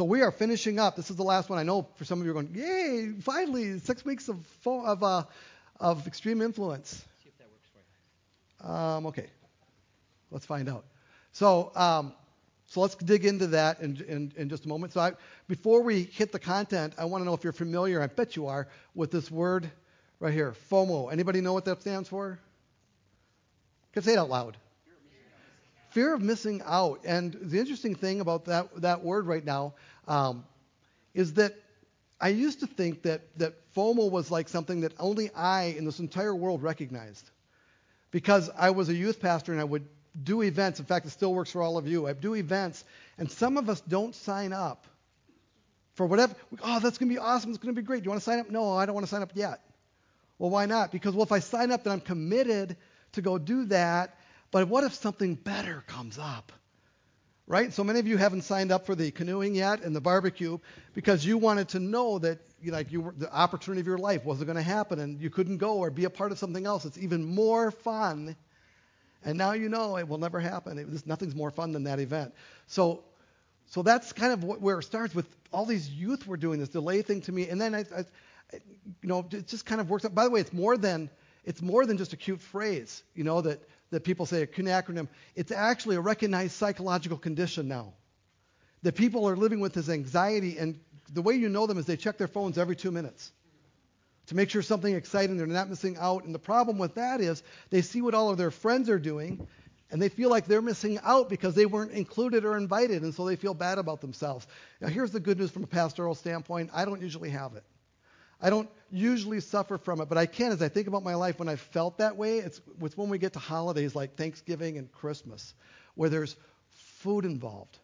So we are finishing up. This is the last one. I know for some of you are going, yay, finally, six weeks of, of, uh, of extreme influence. See if that works for you. Um, okay. Let's find out. So, um, so let's dig into that in, in, in just a moment. So I, before we hit the content, I want to know if you're familiar, I bet you are, with this word right here, FOMO. Anybody know what that stands for? Can say it out loud. Fear of missing out. And the interesting thing about that, that word right now um, is that I used to think that, that FOMO was like something that only I in this entire world recognized. Because I was a youth pastor and I would do events. In fact, it still works for all of you. I do events, and some of us don't sign up for whatever. Oh, that's going to be awesome. It's going to be great. Do you want to sign up? No, I don't want to sign up yet. Well, why not? Because, well, if I sign up, then I'm committed to go do that. But what if something better comes up? Right? So many of you haven't signed up for the canoeing yet and the barbecue because you wanted to know that like you were, the opportunity of your life wasn't going to happen and you couldn't go or be a part of something else. It's even more fun and now you know it will never happen. It, nothing's more fun than that event. So, so that's kind of what, where it starts with all these youth were doing this delay thing to me, and then I, I, you know, it just kind of works out. By the way, it's more than it's more than just a cute phrase, you know, that that people say a cute acronym. It's actually a recognized psychological condition now. That people are living with this anxiety, and the way you know them is they check their phones every two minutes to make sure something exciting, they're not missing out. And the problem with that is they see what all of their friends are doing, and they feel like they're missing out because they weren't included or invited, and so they feel bad about themselves. Now, here's the good news from a pastoral standpoint I don't usually have it. I don't usually suffer from it, but I can as I think about my life when I felt that way. It's, it's when we get to holidays like Thanksgiving and Christmas, where there's food involved.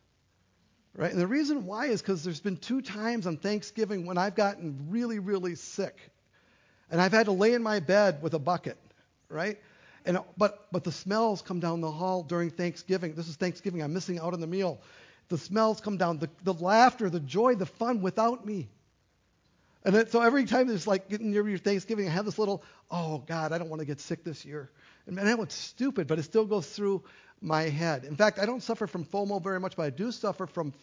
Right? And the reason why is because there's been two times on Thanksgiving when I've gotten really, really sick and I've had to lay in my bed with a bucket, right? And, but, but the smells come down the hall during Thanksgiving. This is Thanksgiving. I'm missing out on the meal. The smells come down, the, the laughter, the joy, the fun without me. And then, so every time it's like getting near your Thanksgiving, I have this little, oh God, I don't want to get sick this year. And man, that was stupid, but it still goes through my head. In fact, I don't suffer from FOMO very much, but I do suffer from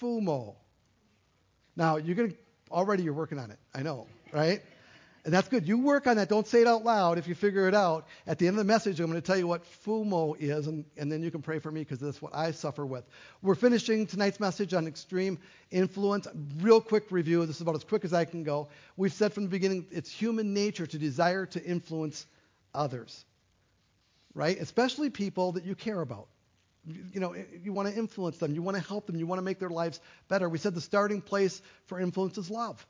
FUMO. Now, you're going to, already you're working on it. I know, right? And that's good. You work on that. Don't say it out loud if you figure it out. At the end of the message, I'm going to tell you what FUMO is, and, and then you can pray for me because that's what I suffer with. We're finishing tonight's message on extreme influence. Real quick review. This is about as quick as I can go. We've said from the beginning it's human nature to desire to influence others, right? Especially people that you care about. You know, you want to influence them, you want to help them, you want to make their lives better. We said the starting place for influence is love.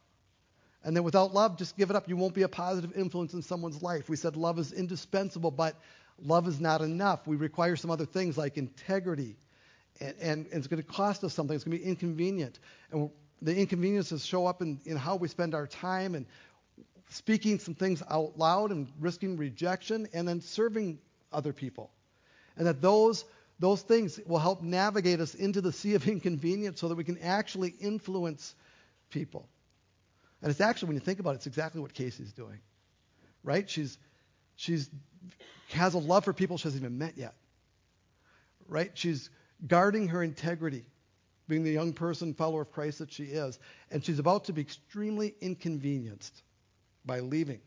And then without love, just give it up. You won't be a positive influence in someone's life. We said love is indispensable, but love is not enough. We require some other things like integrity. And, and, and it's going to cost us something. It's going to be inconvenient. And the inconveniences show up in, in how we spend our time and speaking some things out loud and risking rejection and then serving other people. And that those, those things will help navigate us into the sea of inconvenience so that we can actually influence people. And it's actually, when you think about it, it's exactly what Casey's doing. Right? She's, she's has a love for people she hasn't even met yet. Right? She's guarding her integrity, being the young person, follower of Christ that she is. And she's about to be extremely inconvenienced by leaving,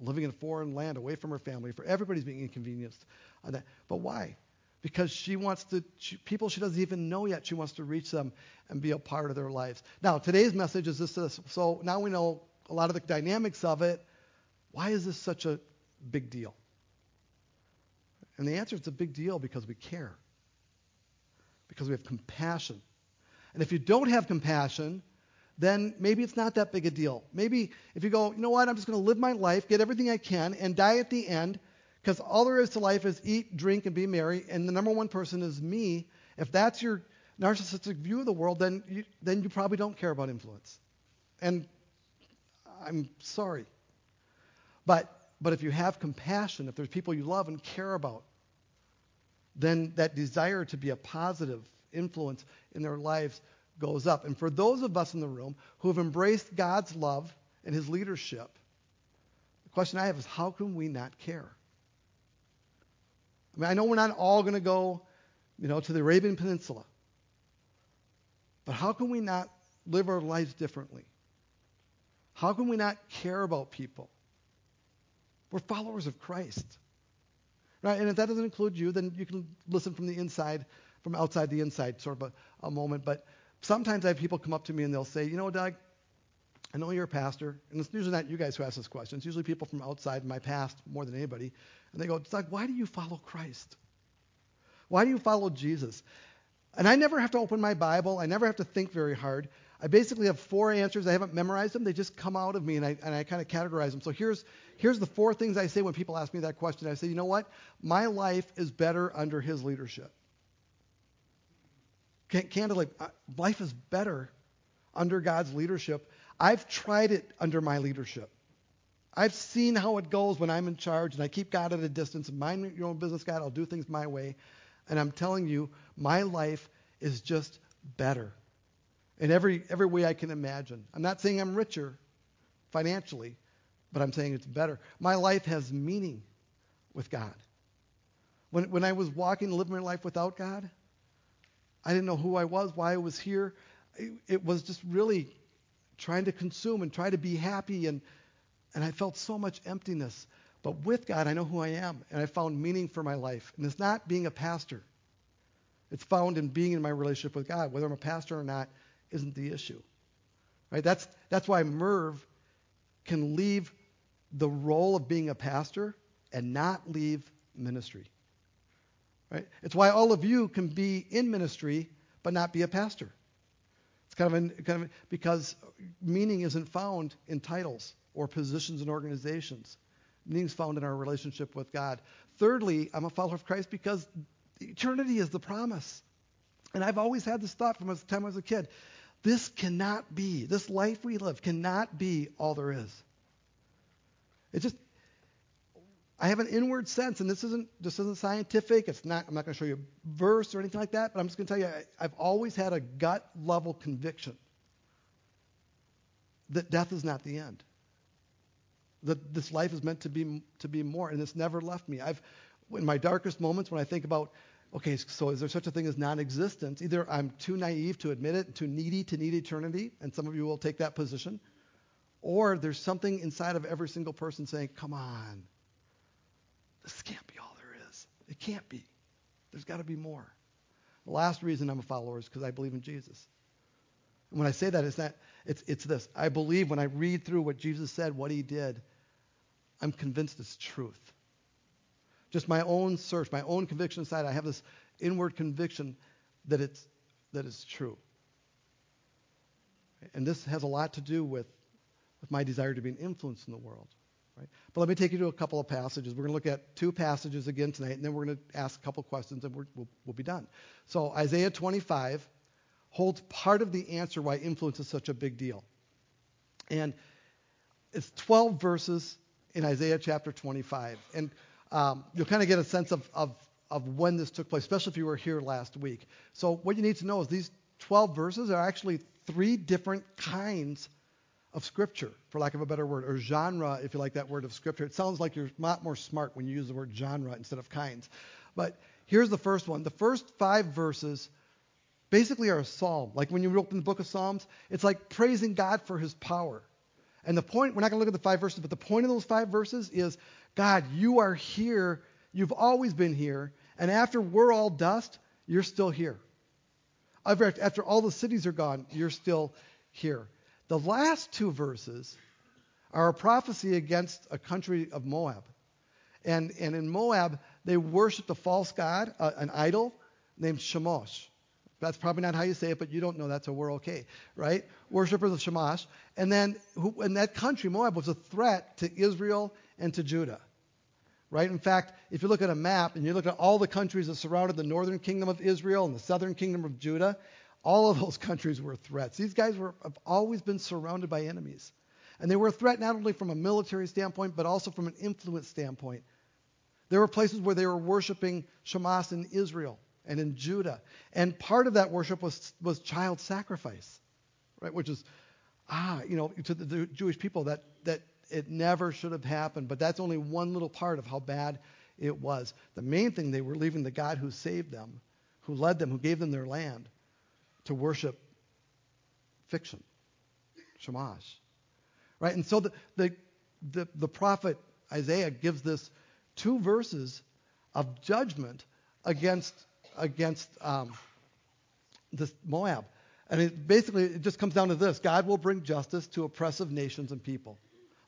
living in a foreign land away from her family. For everybody's being inconvenienced on that. But why? Because she wants to, she, people she doesn't even know yet, she wants to reach them and be a part of their lives. Now, today's message is this, this. So now we know a lot of the dynamics of it. Why is this such a big deal? And the answer is it's a big deal because we care, because we have compassion. And if you don't have compassion, then maybe it's not that big a deal. Maybe if you go, you know what, I'm just going to live my life, get everything I can, and die at the end, because all there is to life is eat, drink, and be merry, and the number one person is me. If that's your narcissistic view of the world, then you, then you probably don't care about influence. And I'm sorry. But, but if you have compassion, if there's people you love and care about, then that desire to be a positive influence in their lives goes up. And for those of us in the room who have embraced God's love and his leadership, the question I have is how can we not care? I mean, I know we're not all going to go, you know, to the Arabian Peninsula. But how can we not live our lives differently? How can we not care about people? We're followers of Christ. Right? And if that doesn't include you, then you can listen from the inside, from outside the inside, sort of a, a moment. But sometimes I have people come up to me and they'll say, you know, Doug, I know you're a pastor, and it's usually not you guys who ask this question. It's usually people from outside my past more than anybody. And they go, Doug, why do you follow Christ? Why do you follow Jesus? And I never have to open my Bible. I never have to think very hard. I basically have four answers. I haven't memorized them. They just come out of me, and I, and I kind of categorize them. So here's, here's the four things I say when people ask me that question. I say, you know what? My life is better under his leadership. Candidly, life is better under God's leadership. I've tried it under my leadership. I've seen how it goes when I'm in charge and I keep God at a distance. Mind your own business, God. I'll do things my way. And I'm telling you, my life is just better in every, every way I can imagine. I'm not saying I'm richer financially, but I'm saying it's better. My life has meaning with God. When, when I was walking, living my life without God, I didn't know who I was, why I was here. It, it was just really trying to consume and try to be happy, and, and I felt so much emptiness. But with God, I know who I am, and I found meaning for my life. And it's not being a pastor. It's found in being in my relationship with God. Whether I'm a pastor or not isn't the issue. Right? That's, that's why Merv can leave the role of being a pastor and not leave ministry. Right? It's why all of you can be in ministry but not be a pastor. It's kind of, an, kind of because meaning isn't found in titles or positions in organizations meaning's found in our relationship with God. Thirdly, I'm a follower of Christ because eternity is the promise. And I've always had this thought from the time I was a kid. This cannot be, this life we live cannot be all there is. It just, I have an inward sense, and this isn't this isn't scientific. It's not. I'm not going to show you a verse or anything like that. But I'm just going to tell you, I, I've always had a gut level conviction that death is not the end that this life is meant to be to be more, and it's never left me. I've in my darkest moments when I think about, okay, so is there such a thing as non-existence? Either I'm too naive to admit it, too needy to need eternity, and some of you will take that position, or there's something inside of every single person saying, "Come on, this can't be all there is. It can't be. There's got to be more." The last reason I'm a follower is because I believe in Jesus. And when I say that, it's that it's, it's this. I believe when I read through what Jesus said, what he did, I'm convinced it's truth. Just my own search, my own conviction inside, I have this inward conviction that it's, that it's true. And this has a lot to do with, with my desire to be an influence in the world. Right? But let me take you to a couple of passages. We're going to look at two passages again tonight, and then we're going to ask a couple questions, and we will we'll be done. So Isaiah 25 holds part of the answer why influence is such a big deal. And it's 12 verses in Isaiah chapter 25. And um, you'll kind of get a sense of, of, of when this took place, especially if you were here last week. So, what you need to know is these 12 verses are actually three different kinds of scripture, for lack of a better word, or genre, if you like that word of scripture. It sounds like you're a lot more smart when you use the word genre instead of kinds. But here's the first one. The first five verses basically are a psalm. Like when you open the book of Psalms, it's like praising God for his power. And the point, we're not going to look at the five verses, but the point of those five verses is God, you are here. You've always been here. And after we're all dust, you're still here. After all the cities are gone, you're still here. The last two verses are a prophecy against a country of Moab. And, and in Moab, they worshiped a false god, uh, an idol named Chemosh. That's probably not how you say it, but you don't know that, so we're okay, right? Worshippers of Shamash. And then who, in that country, Moab was a threat to Israel and to Judah, right? In fact, if you look at a map and you look at all the countries that surrounded the northern kingdom of Israel and the southern kingdom of Judah, all of those countries were threats. These guys were, have always been surrounded by enemies. And they were a threat not only from a military standpoint, but also from an influence standpoint. There were places where they were worshiping Shamash in Israel and in Judah. And part of that worship was, was child sacrifice, right? Which is, ah, you know, to the, Jewish people that, that it never should have happened. But that's only one little part of how bad it was. The main thing, they were leaving the God who saved them, who led them, who gave them their land, to worship fiction, shamash. Right? And so the, the, the, the prophet Isaiah gives this two verses of judgment against, against um, this Moab. And it basically it just comes down to this God will bring justice to oppressive nations and people.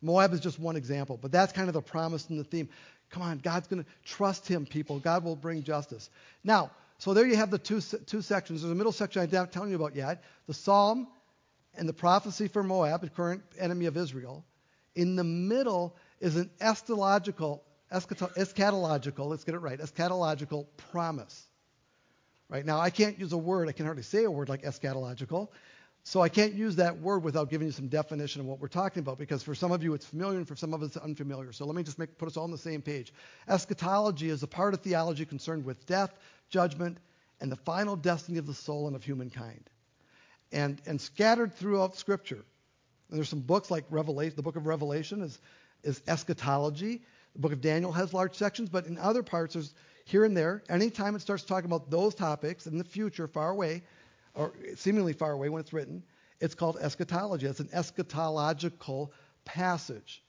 Moab is just one example, but that's kind of the promise and the theme. Come on, God's going to trust him, people. God will bring justice. Now, so there you have the two, two sections. There's a middle section I'm not telling you about yet the psalm and the prophecy for Moab, the current enemy of Israel. In the middle is an eschatological, eschatological, let's get it right, eschatological promise. Right now, I can't use a word, I can hardly say a word like eschatological. So I can't use that word without giving you some definition of what we're talking about, because for some of you it's familiar and for some of us it's unfamiliar. So let me just make, put us all on the same page. Eschatology is a part of theology concerned with death, judgment, and the final destiny of the soul and of humankind. And, and scattered throughout Scripture, and there's some books like Revelation, the book of Revelation is, is eschatology. The book of Daniel has large sections, but in other parts, there's here and there, anytime it starts talking about those topics in the future, far away, or seemingly far away when it's written, it's called eschatology. It's an eschatological passage.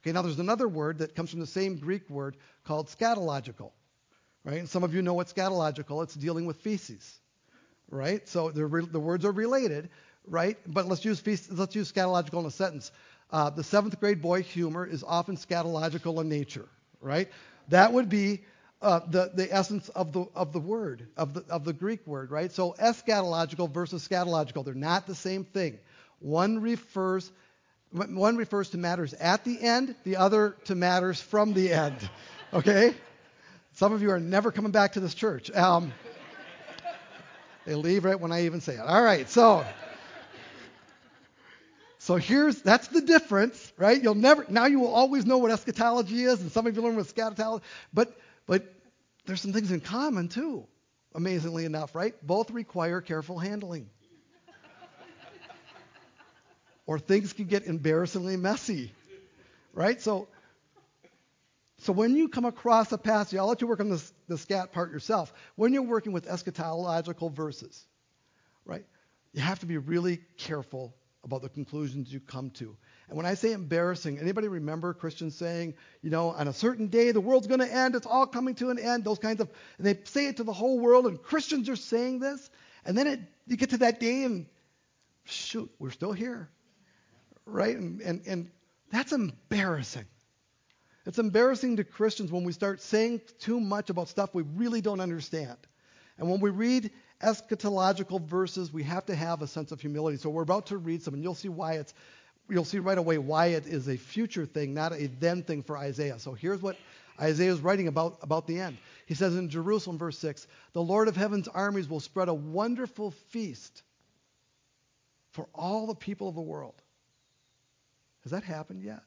Okay, now there's another word that comes from the same Greek word called scatological. Right? And some of you know what scatological, it's dealing with feces. Right? So the, the words are related, right? But let's use feces, let's use scatological in a sentence. Uh, the seventh grade boy humor is often scatological in nature, right? That would be uh, the, the essence of the, of the word, of the, of the Greek word, right? So eschatological versus scatological, they're not the same thing. One refers, one refers to matters at the end, the other to matters from the end, okay? Some of you are never coming back to this church. Um, they leave right when I even say it. All right, so. So here's that's the difference, right? You'll never now you will always know what eschatology is, and some of you learn what scatology, but but there's some things in common too, amazingly enough, right? Both require careful handling. or things can get embarrassingly messy, right? So, so when you come across a passage, I'll let you work on this, the scat part yourself. When you're working with eschatological verses, right, you have to be really careful about the conclusions you come to. And when I say embarrassing, anybody remember Christians saying, you know, on a certain day the world's going to end, it's all coming to an end, those kinds of, and they say it to the whole world, and Christians are saying this, and then it, you get to that day and shoot, we're still here, right? And, and, and that's embarrassing. It's embarrassing to Christians when we start saying too much about stuff we really don't understand. And when we read eschatological verses, we have to have a sense of humility. So we're about to read some, and you'll see why it's you'll see right away why it is a future thing, not a then thing for Isaiah. So here's what Isaiah is writing about, about the end. He says in Jerusalem, verse 6, the Lord of heaven's armies will spread a wonderful feast for all the people of the world. Has that happened yet?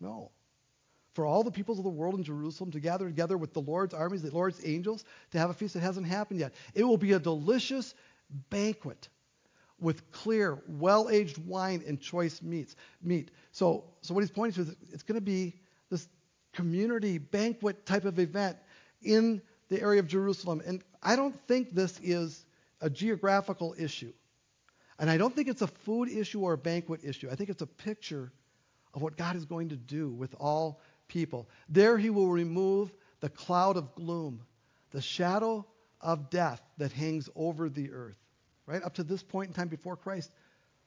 No. For all the peoples of the world in Jerusalem to gather together with the Lord's armies, the Lord's angels, to have a feast that hasn't happened yet. It will be a delicious banquet with clear, well-aged wine and choice meats, meat. So, so what he's pointing to is it's going to be this community banquet type of event in the area of Jerusalem. And I don't think this is a geographical issue. And I don't think it's a food issue or a banquet issue. I think it's a picture of what God is going to do with all people. There he will remove the cloud of gloom, the shadow of death that hangs over the earth. Right? Up to this point in time before Christ,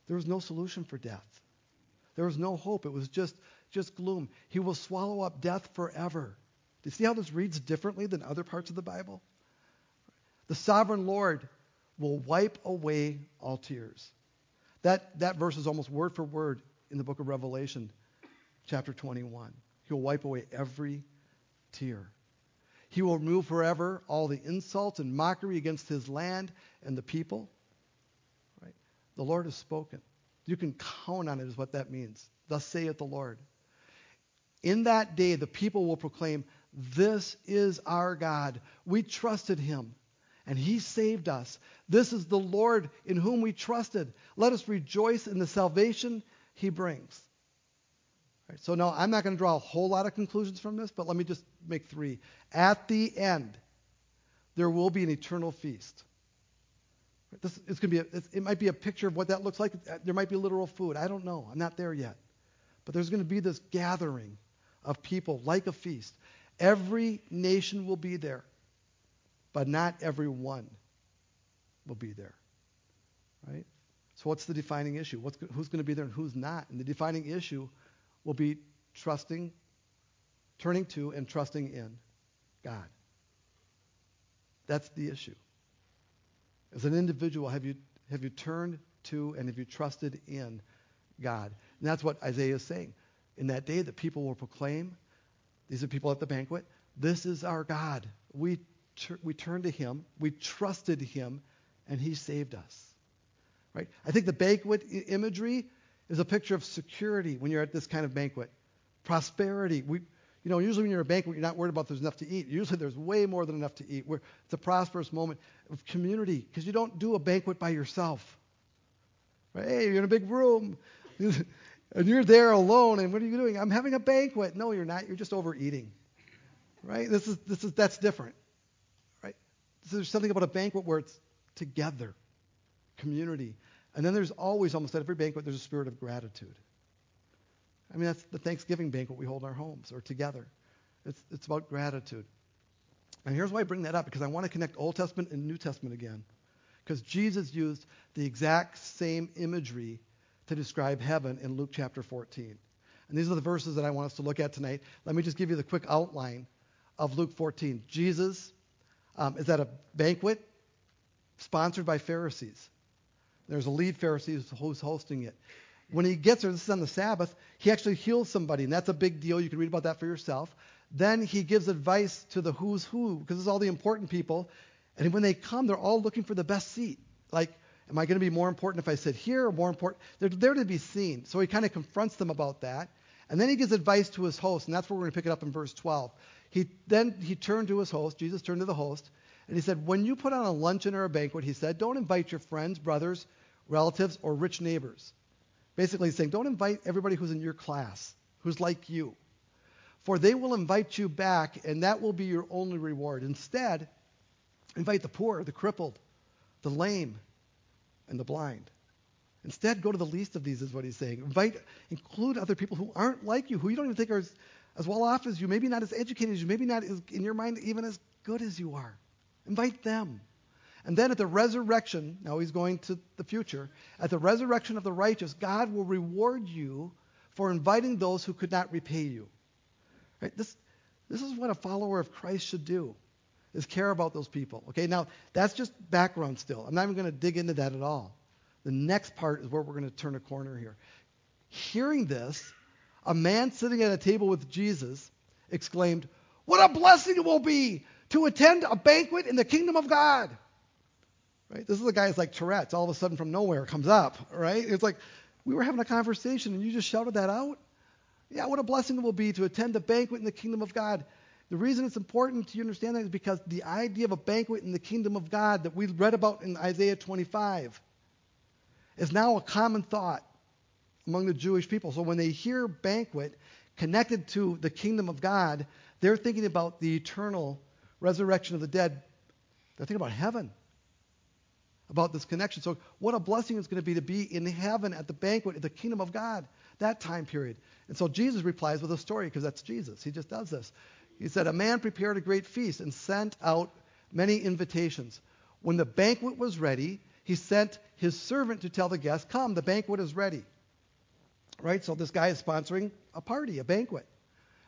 there was no solution for death. There was no hope. It was just, just gloom. He will swallow up death forever. Do you see how this reads differently than other parts of the Bible? The sovereign Lord will wipe away all tears. That, that verse is almost word for word in the book of Revelation, chapter 21. He'll wipe away every tear. He will remove forever all the insult and mockery against his land and the people. The Lord has spoken. You can count on it, is what that means. Thus saith the Lord. In that day, the people will proclaim, This is our God. We trusted him, and he saved us. This is the Lord in whom we trusted. Let us rejoice in the salvation he brings. Right, so, now I'm not going to draw a whole lot of conclusions from this, but let me just make three. At the end, there will be an eternal feast. This it's going to be. A, it might be a picture of what that looks like. Uh, there might be literal food. I don't know. I'm not there yet. But there's going to be this gathering of people like a feast. Every nation will be there, but not everyone will be there. Right? So what's the defining issue? What's, who's going to be there and who's not? And the defining issue will be trusting, turning to and trusting in God. That's the issue. As an individual, have you, have you turned to and have you trusted in God? And that's what Isaiah is saying. In that day, the people will proclaim, these are people at the banquet, this is our God. We, we turned to him, we trusted him, and he saved us. Right? I think the banquet imagery is a picture of security when you're at this kind of banquet. Prosperity. We, you know, usually when you're a banquet, you're not worried about there's enough to eat. Usually there's way more than enough to eat. We're, it's a prosperous moment of community because you don't do a banquet by yourself. Right? Hey, you're in a big room and you're there alone, and what are you doing? I'm having a banquet. No, you're not. You're just overeating. Right? This is this is that's different. Right? So there's something about a banquet where it's together, community. And then there's always, almost at every banquet, there's a spirit of gratitude. I mean, that's the Thanksgiving banquet we hold in our homes or together. It's, it's about gratitude. And here's why I bring that up, because I want to connect Old Testament and New Testament again. Because Jesus used the exact same imagery to describe heaven in Luke chapter 14. And these are the verses that I want us to look at tonight. Let me just give you the quick outline of Luke 14. Jesus um, is at a banquet sponsored by Pharisees. There's a lead Pharisee who's hosting it. When he gets there, this is on the Sabbath, he actually heals somebody, and that's a big deal. You can read about that for yourself. Then he gives advice to the who's who, because it's all the important people. And when they come, they're all looking for the best seat. Like, am I going to be more important if I sit here or more important? They're there to be seen. So he kind of confronts them about that. And then he gives advice to his host, and that's where we're going to pick it up in verse 12. He then he turned to his host, Jesus turned to the host, and he said, When you put on a luncheon or a banquet, he said, don't invite your friends, brothers, relatives, or rich neighbors. Basically, saying, don't invite everybody who's in your class, who's like you. For they will invite you back, and that will be your only reward. Instead, invite the poor, the crippled, the lame, and the blind. Instead, go to the least of these, is what he's saying. Invite, include other people who aren't like you, who you don't even think are as, as well off as you, maybe not as educated as you, maybe not as, in your mind even as good as you are. Invite them. And then at the resurrection, now he's going to the future, at the resurrection of the righteous, God will reward you for inviting those who could not repay you. Right? This, this is what a follower of Christ should do, is care about those people. Okay, now that's just background still. I'm not even going to dig into that at all. The next part is where we're going to turn a corner here. Hearing this, a man sitting at a table with Jesus exclaimed, What a blessing it will be to attend a banquet in the kingdom of God. Right? This is a guy who's like Tourette's. All of a sudden, from nowhere, comes up. Right? It's like we were having a conversation and you just shouted that out. Yeah, what a blessing it will be to attend a banquet in the kingdom of God. The reason it's important to understand that is because the idea of a banquet in the kingdom of God that we read about in Isaiah 25 is now a common thought among the Jewish people. So when they hear banquet connected to the kingdom of God, they're thinking about the eternal resurrection of the dead. They're thinking about heaven, about this connection. So, what a blessing it's going to be to be in heaven at the banquet at the kingdom of God, that time period. And so Jesus replies with a story because that's Jesus. He just does this. He said, A man prepared a great feast and sent out many invitations. When the banquet was ready, he sent his servant to tell the guests, Come, the banquet is ready. Right? So this guy is sponsoring a party, a banquet.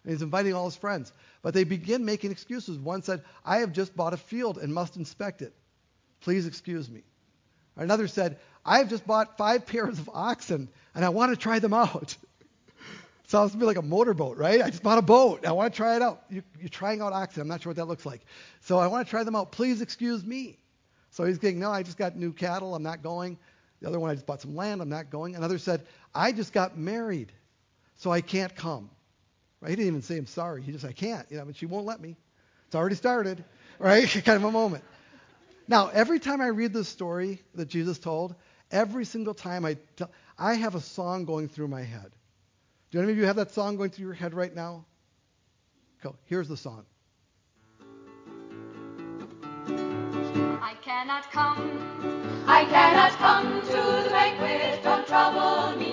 And he's inviting all his friends. But they begin making excuses. One said, I have just bought a field and must inspect it. Please excuse me. Another said, I have just bought five pairs of oxen and I want to try them out. Sounds to me like a motorboat, right? I just bought a boat. I want to try it out. You, are trying out oxen. I'm not sure what that looks like. So I want to try them out. Please excuse me. So he's getting, no, I just got new cattle. I'm not going. The other one, I just bought some land. I'm not going. Another said, I just got married, so I can't come. Right? He didn't even say I'm sorry. He just I can't. You know, but she won't let me. It's already started. Right? kind of a moment. Now, every time I read this story that Jesus told, every single time I I have a song going through my head. Do any of you have that song going through your head right now? Go. Here's the song. I cannot come I cannot come to the banquet, don't trouble me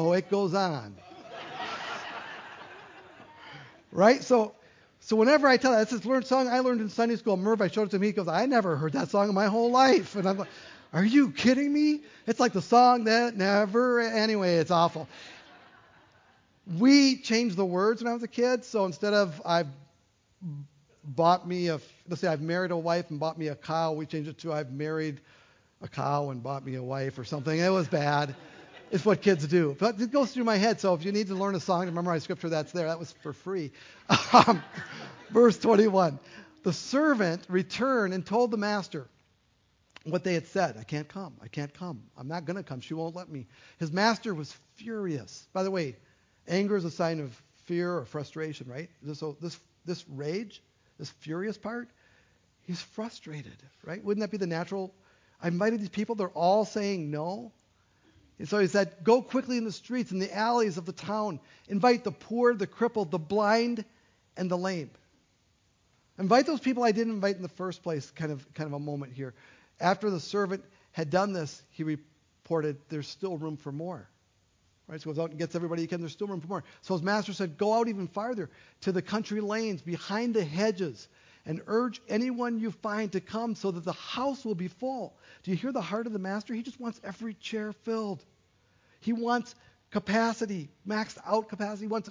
Oh, it goes on. right? So, so whenever I tell that's this learned song I learned in Sunday school, Merv, I showed it to him. He goes, I never heard that song in my whole life. And I'm like, Are you kidding me? It's like the song that never. Anyway, it's awful. We changed the words when I was a kid. So instead of I've bought me a, let's say I've married a wife and bought me a cow, we changed it to I've married a cow and bought me a wife or something. It was bad. It's what kids do. But it goes through my head. So if you need to learn a song to memorize scripture, that's there. That was for free. Um, verse 21. The servant returned and told the master what they had said. I can't come. I can't come. I'm not going to come. She won't let me. His master was furious. By the way, anger is a sign of fear or frustration, right? So this, this rage, this furious part, he's frustrated, right? Wouldn't that be the natural? I invited these people. They're all saying no. And so he said, Go quickly in the streets, in the alleys of the town. Invite the poor, the crippled, the blind, and the lame. Invite those people I didn't invite in the first place, kind of, kind of a moment here. After the servant had done this, he reported, There's still room for more. Right? So he goes out and gets everybody he can. There's still room for more. So his master said, Go out even farther to the country lanes, behind the hedges, and urge anyone you find to come so that the house will be full. Do you hear the heart of the master? He just wants every chair filled. He wants capacity, maxed out capacity. He wants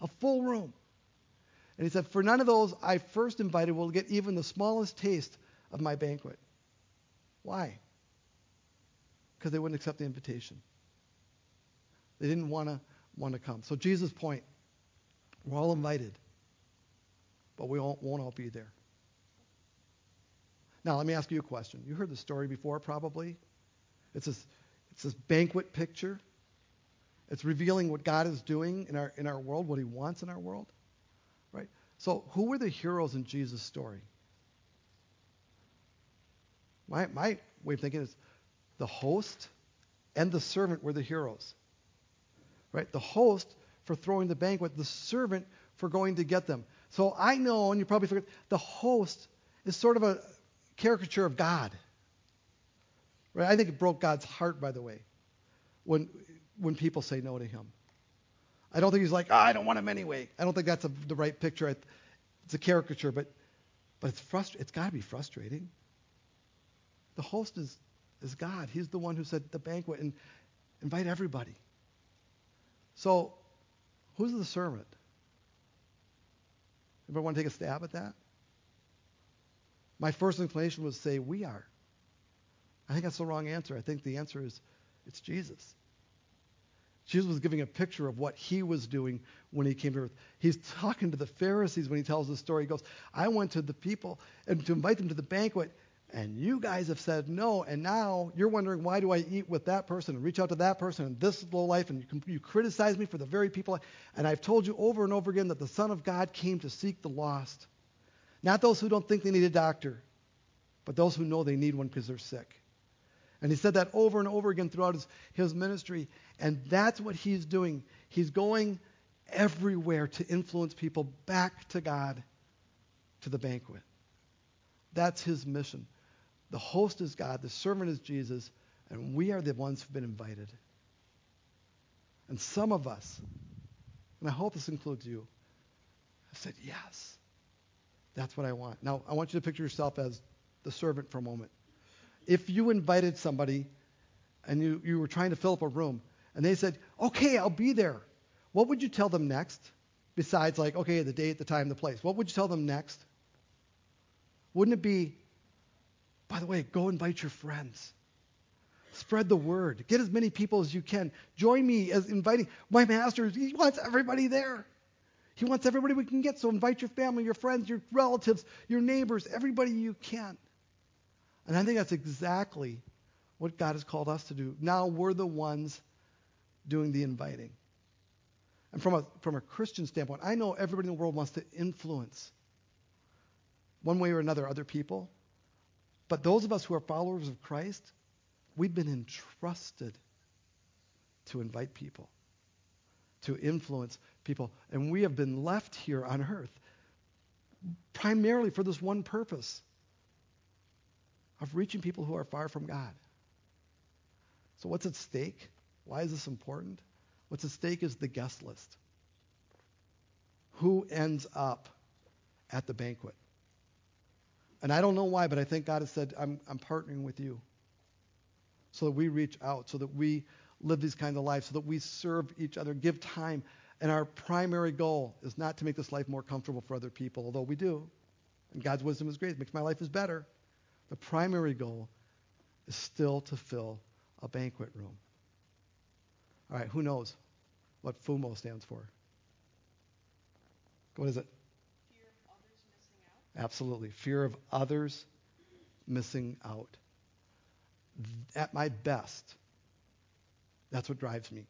a full room. And he said, For none of those I first invited will get even the smallest taste of my banquet. Why? Because they wouldn't accept the invitation. They didn't want to want to come. So Jesus' point, we're all invited, but we won't, won't all be there. Now, let me ask you a question. You heard the story before, probably. It's this, it's this banquet picture. It's revealing what God is doing in our, in our world, what He wants in our world. Right? So, who were the heroes in Jesus' story? My, my way of thinking is the host and the servant were the heroes. Right? The host for throwing the banquet, the servant for going to get them. So I know, and you probably forget, the host is sort of a caricature of God. Right? I think it broke God's heart, by the way, when when people say no to him. I don't think he's like, oh, I don't want him anyway. I don't think that's a, the right picture. It's a caricature, but but it's frust- It's got to be frustrating. The host is is God. He's the one who said the banquet and invite everybody. So, who's the servant? Anybody want to take a stab at that? My first inclination was to say we are. I think that's the wrong answer. I think the answer is it's Jesus. Jesus was giving a picture of what he was doing when he came to earth. He's talking to the Pharisees when he tells the story. He goes, I went to the people and to invite them to the banquet, and you guys have said no, and now you're wondering why do I eat with that person and reach out to that person and this low life, and you, you criticize me for the very people. And I've told you over and over again that the Son of God came to seek the lost. Not those who don't think they need a doctor, but those who know they need one because they're sick. And he said that over and over again throughout his, his ministry. And that's what he's doing. He's going everywhere to influence people back to God, to the banquet. That's his mission. The host is God, the servant is Jesus, and we are the ones who've been invited. And some of us, and I hope this includes you, have said, Yes, that's what I want. Now, I want you to picture yourself as the servant for a moment if you invited somebody and you, you were trying to fill up a room and they said, okay, I'll be there, what would you tell them next? Besides, like, okay, the date, the time, the place. What would you tell them next? Wouldn't it be, by the way, go invite your friends. Spread the word. Get as many people as you can. Join me as inviting. My master, he wants everybody there. He wants everybody we can get. So invite your family, your friends, your relatives, your neighbors, everybody you can. And I think that's exactly what God has called us to do. Now we're the ones doing the inviting. And from a, from a Christian standpoint, I know everybody in the world wants to influence, one way or another, other people. But those of us who are followers of Christ, We've been entrusted to invite people, to influence people. And we have been left here on earth primarily for this one purpose of reaching people who are far from God. So, what's at stake? Why is this important? What's at stake is the guest list. Who ends up at the banquet? And I don't know why, but I think God has said, I'm, I'm partnering with you so that we reach out, so that we live these kinds of lives, so that we serve each other, give time. And our primary goal is not to make this life more comfortable for other people, although we do. And God's wisdom is great. It makes my life is better. The primary goal is still to fill a banquet room. All right, who knows what FUMO stands for? What is it? Fear of others missing out. Absolutely. Fear of others missing out. At my best, that's what drives me.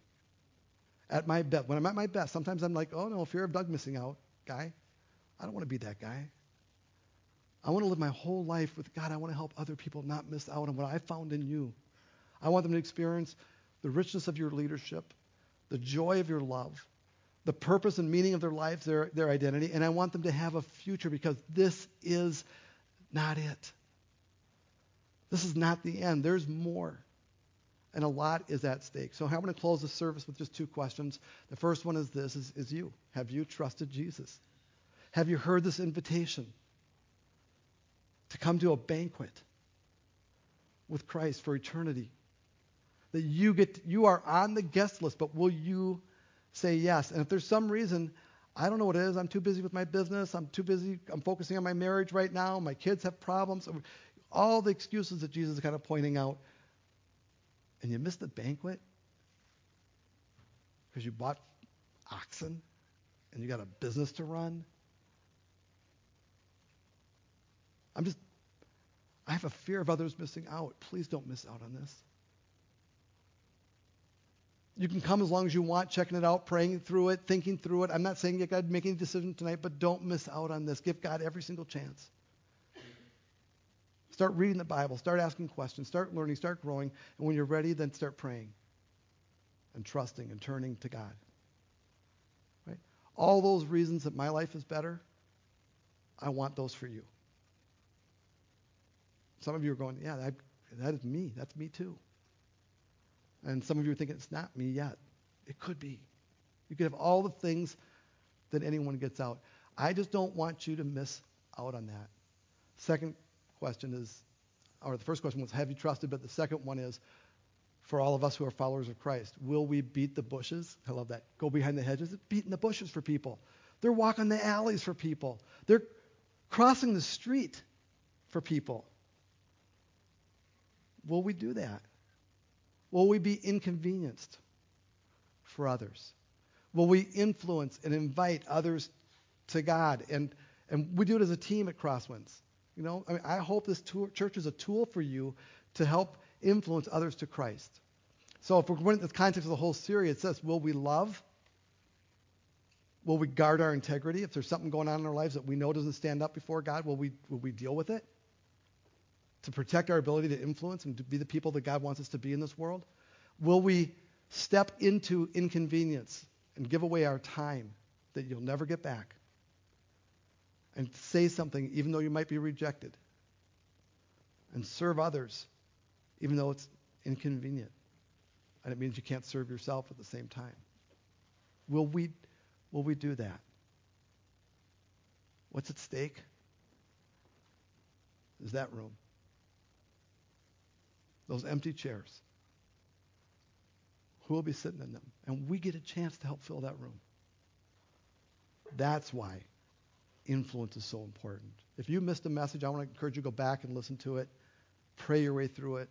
At my best, when I'm at my best, sometimes I'm like, oh no, fear of Doug missing out, guy. I don't want to be that guy. I want to live my whole life with God. I want to help other people not miss out on what I found in you. I want them to experience the richness of your leadership, the joy of your love, the purpose and meaning of their lives, their, their identity, and I want them to have a future because this is not it. This is not the end. There's more. And a lot is at stake. So I'm going to close the service with just two questions. The first one is this is, is you. Have you trusted Jesus? Have you heard this invitation to come to a banquet with Christ for eternity? That you get you are on the guest list, but will you say yes? And if there's some reason I don't know what it is. I'm too busy with my business. I'm too busy. I'm focusing on my marriage right now. My kids have problems. All the excuses that Jesus is kind of pointing out and you miss the banquet because you bought oxen and you got a business to run. I'm just, I have a fear of others missing out. Please don't miss out on this. You can come as long as you want, checking it out, praying through it, thinking through it. I'm not saying you got to make any decision tonight, but don't miss out on this. Give God every single chance. Start reading the Bible. Start asking questions. Start learning. Start growing. And when you're ready, then start praying and trusting and turning to God. Right? All those reasons that my life is better, I want those for you. Some of you are going, yeah, that, that is me. That's me too. And some of you are thinking, it's not me yet. It could be. You could have all the things that anyone gets out. I just don't want you to miss out on that. Second question is, or the first question was, have you trusted? But the second one is, for all of us who are followers of Christ, will we beat the bushes? I love that. Go behind the hedges. It's beating the bushes for people. They're walking the alleys for people. They're crossing the street for people. Will we do that? Will we be inconvenienced for others? Will we influence and invite others to God? And, and we do it as a team at Crosswinds. You know, I, mean, I hope this church is a tool for you to help influence others to Christ. So if we're going into the context of the whole series, it says, will we love? Will we guard our integrity? If there's something going on in our lives that we know doesn't stand up before God, will we, will we deal with it? To protect our ability to influence and to be the people that God wants us to be in this world? Will we step into inconvenience and give away our time that you'll never get back? and say something even though you might be rejected. And serve others even though it's inconvenient. And it means you can't serve yourself at the same time. Will we, will we do that? What's at stake? Is that room. Those empty chairs. Who will be sitting in them? And we get a chance to help fill that room. That's why influence is so important. If you missed a message, I want to encourage you to go back and listen to it, pray your way through it.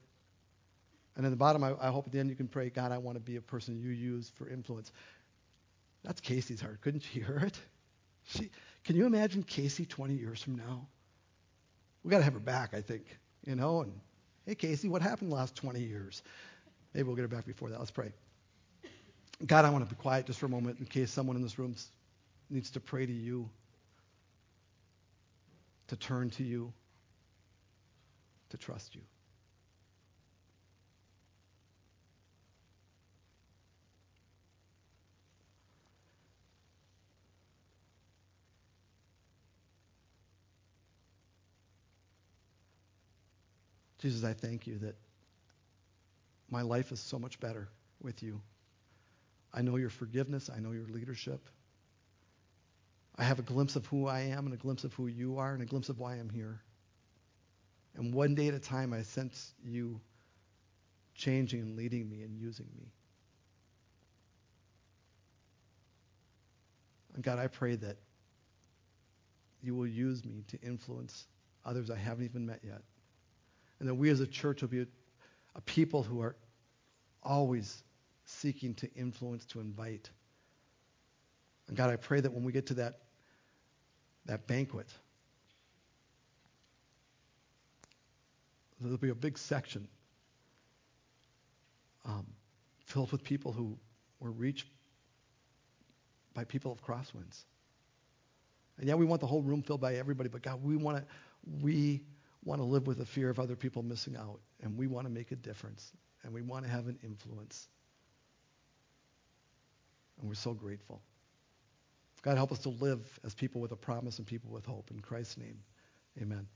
And at the bottom, I, I hope at the end you can pray, God, I want to be a person you use for influence. That's Casey's heart. Couldn't you hear it? She, can you imagine Casey 20 years from now? We got to have her back, I think. You know, and hey, Casey, what happened the last 20 years? Maybe we'll get her back before that. Let's pray. God, I want to be quiet just for a moment in case someone in this room needs to pray to you to turn to you, to trust you. Jesus, I thank you that my life is so much better with you. I know your forgiveness. I know your leadership. I have a glimpse of who I am and a glimpse of who you are and a glimpse of why I'm here. And one day at a time, I sense you changing and leading me and using me. And God, I pray that you will use me to influence others I haven't even met yet. And that we as a church will be a, a people who are always seeking to influence, to invite. And God, I pray that when we get to that, that banquet, there'll be a big section um, filled with people who were reached by people of Crosswinds. And yeah, we want the whole room filled by everybody, but God, we want to we want to live with the fear of other people missing out, and we want to make a difference, and we want to have an influence. And we're so grateful. God, help us to live as people with a promise and people with hope. In Christ's name, amen.